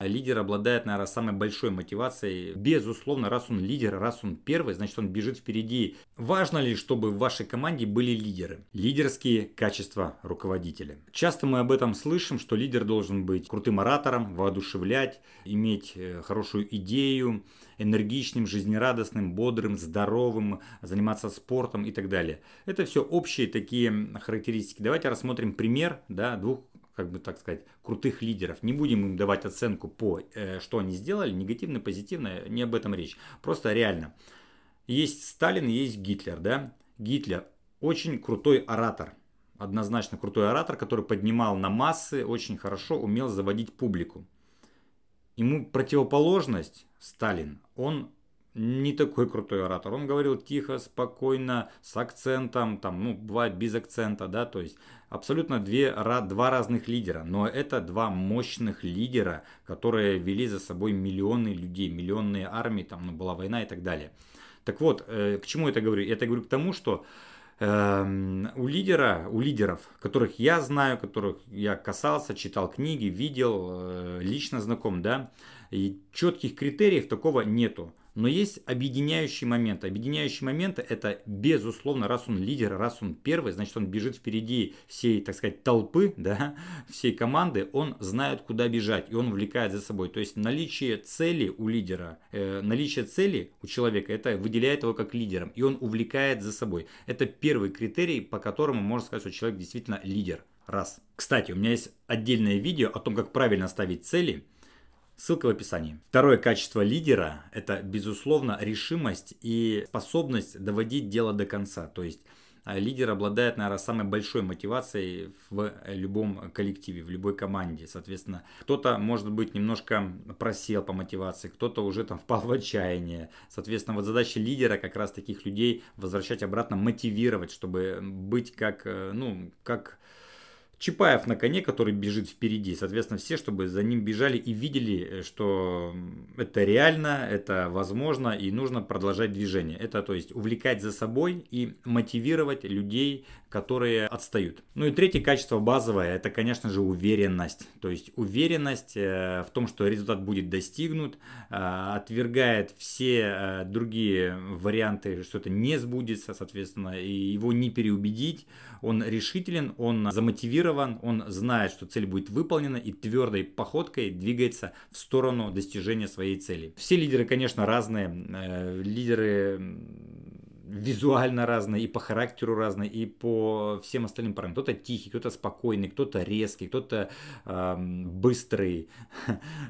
Лидер обладает, наверное, самой большой мотивацией. Безусловно, раз он лидер, раз он первый, значит он бежит впереди. Важно ли, чтобы в вашей команде были лидеры? Лидерские качества руководителя. Часто мы об этом слышим, что лидер должен быть крутым оратором, воодушевлять, иметь э, хорошую идею, энергичным, жизнерадостным, бодрым, здоровым, заниматься спортом и так далее. Это все общие такие характеристики. Давайте рассмотрим пример да, двух как бы так сказать, крутых лидеров. Не будем им давать оценку по, э, что они сделали, негативно, позитивно, не об этом речь. Просто реально. Есть Сталин, есть Гитлер, да? Гитлер очень крутой оратор. Однозначно крутой оратор, который поднимал на массы, очень хорошо умел заводить публику. Ему противоположность Сталин, он не такой крутой оратор. Он говорил тихо, спокойно, с акцентом, там, ну, бывает без акцента, да, то есть абсолютно две, два разных лидера. Но это два мощных лидера, которые вели за собой миллионы людей, миллионные армии, там, ну, была война и так далее. Так вот, э, к чему это говорю? Это говорю к тому, что эм, у лидера, у лидеров, которых я знаю, которых я касался, читал книги, видел, э, лично знаком, да, и четких критериев такого нету. Но есть объединяющий момент. Объединяющий момент это безусловно, раз он лидер, раз он первый, значит он бежит впереди всей, так сказать, толпы, да, всей команды, он знает, куда бежать, и он увлекает за собой. То есть наличие цели у лидера, э, наличие цели у человека, это выделяет его как лидером, и он увлекает за собой. Это первый критерий, по которому можно сказать, что человек действительно лидер. Раз. Кстати, у меня есть отдельное видео о том, как правильно ставить цели – Ссылка в описании. Второе качество лидера – это, безусловно, решимость и способность доводить дело до конца. То есть а, лидер обладает, наверное, самой большой мотивацией в любом коллективе, в любой команде. Соответственно, кто-то, может быть, немножко просел по мотивации, кто-то уже там впал в отчаяние. Соответственно, вот задача лидера как раз таких людей возвращать обратно, мотивировать, чтобы быть как, э, ну, как Чапаев на коне, который бежит впереди. Соответственно, все, чтобы за ним бежали и видели, э, что это реально, это возможно и нужно продолжать движение. Это, то есть, увлекать за собой и мотивировать людей, которые отстают. Ну и третье качество базовое, это, конечно же, уверенность. То есть, уверенность э, в том, что результат будет достигнут, э, отвергает все другие варианты, что это не сбудется, соответственно, и его не переубедить. Он решителен, он замотивирован замотивирован, он знает, что цель будет выполнена и твердой походкой двигается в сторону достижения своей цели. Все лидеры, конечно, разные. Э, лидеры визуально разные, и по характеру разные, и по всем остальным параметрам. Кто-то тихий, кто-то спокойный, кто-то резкий, кто-то э, быстрый,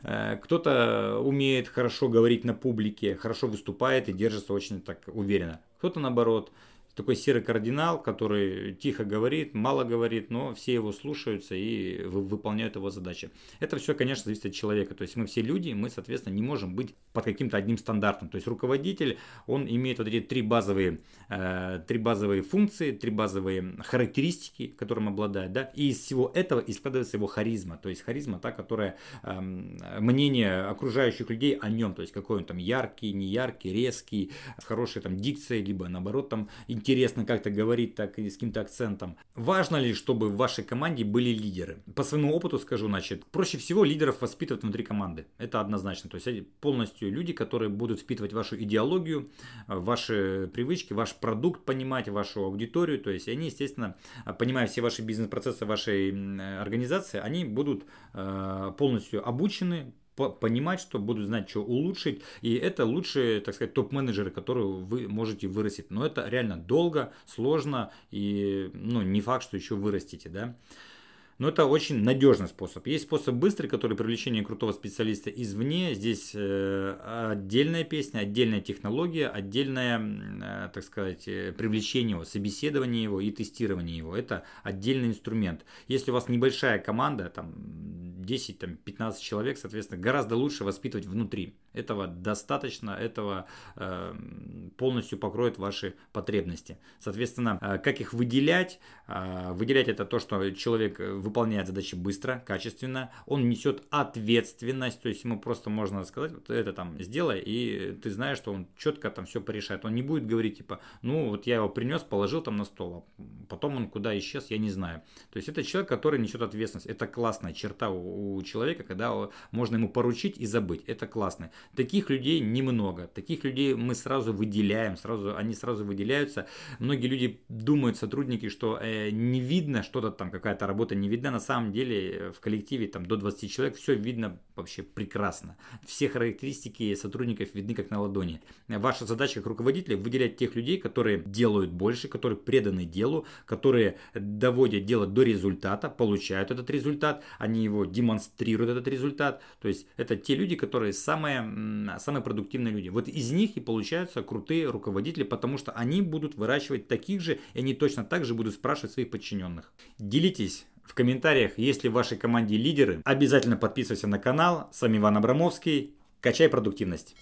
кто-то умеет хорошо говорить на публике, хорошо выступает и держится очень так уверенно. Кто-то наоборот такой серый кардинал, который тихо говорит, мало говорит, но все его слушаются и выполняют его задачи. Это все, конечно, зависит от человека. То есть мы все люди, мы, соответственно, не можем быть под каким-то одним стандартом. То есть руководитель, он имеет вот эти три базовые, э, три базовые функции, три базовые характеристики, которым обладает, да, и из всего этого и складывается его харизма. То есть харизма та, которая э, мнение окружающих людей о нем, то есть какой он там яркий, неяркий, резкий, с хорошей там дикцией, либо наоборот там интересный интересно как-то говорить так и с каким-то акцентом. Важно ли, чтобы в вашей команде были лидеры? По своему опыту скажу, значит, проще всего лидеров воспитывать внутри команды. Это однозначно. То есть полностью люди, которые будут впитывать вашу идеологию, ваши привычки, ваш продукт понимать, вашу аудиторию. То есть они, естественно, понимая все ваши бизнес-процессы вашей организации, они будут э, полностью обучены, понимать, что будут знать, что улучшить. И это лучшие, так сказать, топ-менеджеры, которые вы можете вырастить. Но это реально долго, сложно и ну, не факт, что еще вырастите. Да? Но это очень надежный способ. Есть способ быстрый, который привлечение крутого специалиста извне. Здесь э, отдельная песня, отдельная технология, отдельное, э, так сказать, э, привлечение его, собеседование его и тестирование его. Это отдельный инструмент. Если у вас небольшая команда, там 10-15 человек, соответственно, гораздо лучше воспитывать внутри. Этого достаточно, этого э, полностью покроет ваши потребности. Соответственно, э, как их выделять? Э, выделять это то, что человек выполняет задачи быстро, качественно, он несет ответственность, то есть ему просто можно сказать, вот это там сделай, и ты знаешь, что он четко там все порешает. Он не будет говорить типа, ну вот я его принес, положил там на стол, а потом он куда исчез, я не знаю. То есть это человек, который несет ответственность. Это классная черта у человека, когда можно ему поручить и забыть. Это классно. Таких людей немного. Таких людей мы сразу выделяем, сразу, они сразу выделяются. Многие люди думают, сотрудники, что э, не видно что-то там, какая-то работа не видна. На самом деле э, в коллективе там до 20 человек все видно вообще прекрасно. Все характеристики сотрудников видны как на ладони. Ваша задача как руководителя выделять тех людей, которые делают больше, которые преданы делу, которые доводят дело до результата, получают этот результат, они его демонстрируют, этот результат. То есть это те люди, которые самые, самые продуктивные люди. Вот из них и получаются крутые руководители, потому что они будут выращивать таких же, и они точно так же будут спрашивать своих подчиненных. Делитесь в комментариях, есть ли в вашей команде лидеры. Обязательно подписывайся на канал. С вами Иван Абрамовский. Качай продуктивность.